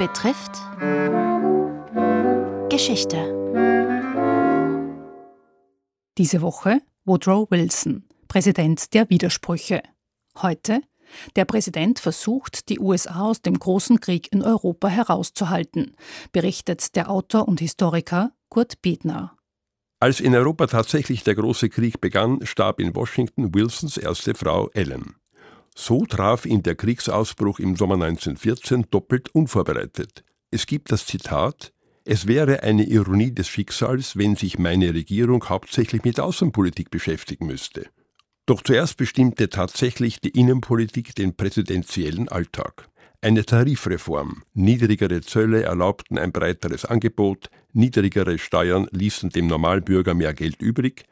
betrifft Geschichte. Diese Woche Woodrow Wilson, Präsident der Widersprüche. Heute der Präsident versucht, die USA aus dem großen Krieg in Europa herauszuhalten, berichtet der Autor und Historiker Kurt Bedner. Als in Europa tatsächlich der große Krieg begann, starb in Washington Wilsons erste Frau Ellen. So traf ihn der Kriegsausbruch im Sommer 1914 doppelt unvorbereitet. Es gibt das Zitat Es wäre eine Ironie des Schicksals, wenn sich meine Regierung hauptsächlich mit Außenpolitik beschäftigen müsste. Doch zuerst bestimmte tatsächlich die Innenpolitik den präsidentiellen Alltag. Eine Tarifreform, niedrigere Zölle erlaubten ein breiteres Angebot, niedrigere Steuern ließen dem Normalbürger mehr Geld übrig,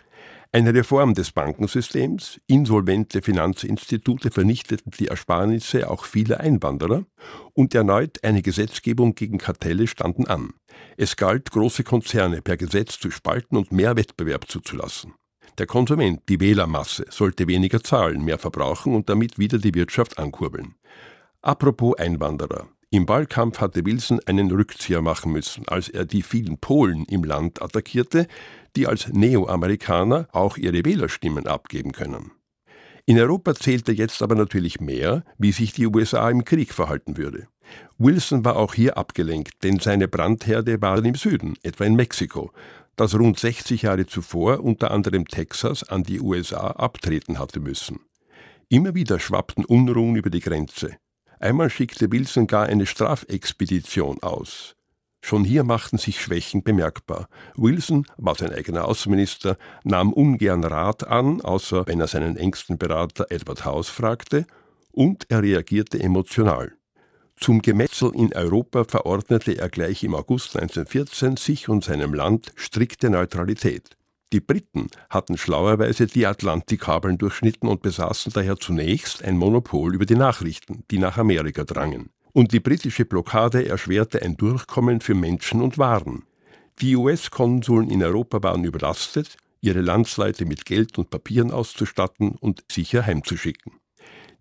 eine Reform des Bankensystems, insolvente Finanzinstitute vernichteten die Ersparnisse auch vieler Einwanderer und erneut eine Gesetzgebung gegen Kartelle standen an. Es galt, große Konzerne per Gesetz zu spalten und mehr Wettbewerb zuzulassen. Der Konsument, die Wählermasse, sollte weniger zahlen, mehr verbrauchen und damit wieder die Wirtschaft ankurbeln. Apropos Einwanderer. Im Wahlkampf hatte Wilson einen Rückzieher machen müssen, als er die vielen Polen im Land attackierte, die als Neoamerikaner auch ihre Wählerstimmen abgeben können. In Europa zählte jetzt aber natürlich mehr, wie sich die USA im Krieg verhalten würde. Wilson war auch hier abgelenkt, denn seine Brandherde waren im Süden, etwa in Mexiko, das rund 60 Jahre zuvor unter anderem Texas an die USA abtreten hatte müssen. Immer wieder schwappten Unruhen über die Grenze. Einmal schickte Wilson gar eine Strafexpedition aus. Schon hier machten sich Schwächen bemerkbar. Wilson war sein eigener Außenminister, nahm ungern Rat an, außer wenn er seinen engsten Berater Edward House fragte, und er reagierte emotional. Zum Gemetzel in Europa verordnete er gleich im August 1914 sich und seinem Land strikte Neutralität. Die Briten hatten schlauerweise die Atlantikkabeln durchschnitten und besaßen daher zunächst ein Monopol über die Nachrichten, die nach Amerika drangen. Und die britische Blockade erschwerte ein Durchkommen für Menschen und Waren. Die US-Konsuln in Europa waren überlastet, ihre Landsleute mit Geld und Papieren auszustatten und sicher heimzuschicken.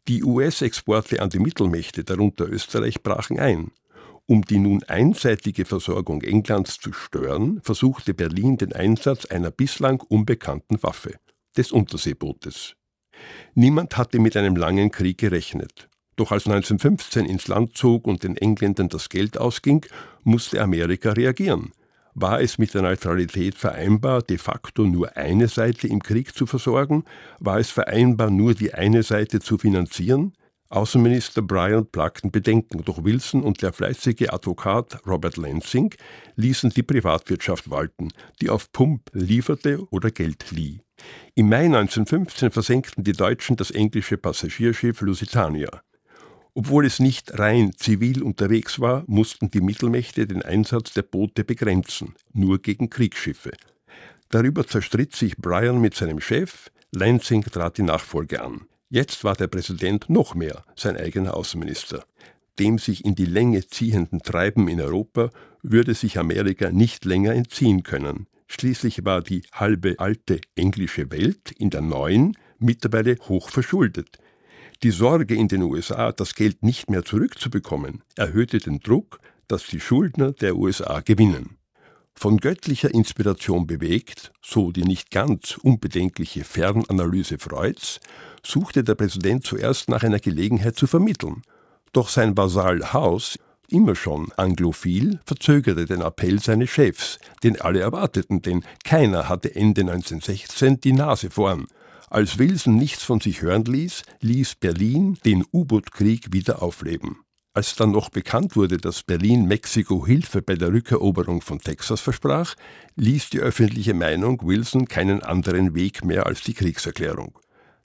Die US-Exporte an die Mittelmächte, darunter Österreich, brachen ein. Um die nun einseitige Versorgung Englands zu stören, versuchte Berlin den Einsatz einer bislang unbekannten Waffe, des Unterseebootes. Niemand hatte mit einem langen Krieg gerechnet. Doch als 1915 ins Land zog und den Engländern das Geld ausging, musste Amerika reagieren. War es mit der Neutralität vereinbar, de facto nur eine Seite im Krieg zu versorgen? War es vereinbar, nur die eine Seite zu finanzieren? Außenminister Bryant plagten Bedenken, doch Wilson und der fleißige Advokat Robert Lansing ließen die Privatwirtschaft walten, die auf Pump lieferte oder Geld lieh. Im Mai 1915 versenkten die Deutschen das englische Passagierschiff Lusitania. Obwohl es nicht rein zivil unterwegs war, mussten die Mittelmächte den Einsatz der Boote begrenzen, nur gegen Kriegsschiffe. Darüber zerstritt sich Bryan mit seinem Chef, Lansing trat die Nachfolge an. Jetzt war der Präsident noch mehr sein eigener Außenminister. Dem sich in die Länge ziehenden Treiben in Europa würde sich Amerika nicht länger entziehen können. Schließlich war die halbe alte englische Welt in der neuen mittlerweile hoch verschuldet. Die Sorge in den USA, das Geld nicht mehr zurückzubekommen, erhöhte den Druck, dass die Schuldner der USA gewinnen. Von göttlicher Inspiration bewegt, so die nicht ganz unbedenkliche Fernanalyse Freuds, suchte der Präsident zuerst nach einer Gelegenheit zu vermitteln. Doch sein Vasall House, immer schon anglophil, verzögerte den Appell seines Chefs, den alle erwarteten, denn keiner hatte Ende 1916 die Nase vorn. Als Wilson nichts von sich hören ließ, ließ Berlin den U-Boot-Krieg wieder aufleben. Als dann noch bekannt wurde, dass Berlin Mexiko Hilfe bei der Rückeroberung von Texas versprach, ließ die öffentliche Meinung Wilson keinen anderen Weg mehr als die Kriegserklärung.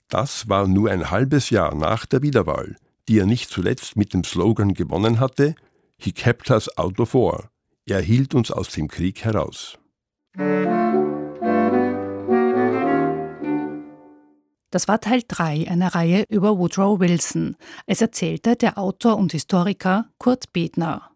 Das war nur ein halbes Jahr nach der Wiederwahl, die er nicht zuletzt mit dem Slogan gewonnen hatte, He kept us out of war. Er hielt uns aus dem Krieg heraus. Das war Teil 3 einer Reihe über Woodrow Wilson. Es erzählte der Autor und Historiker Kurt Bedner.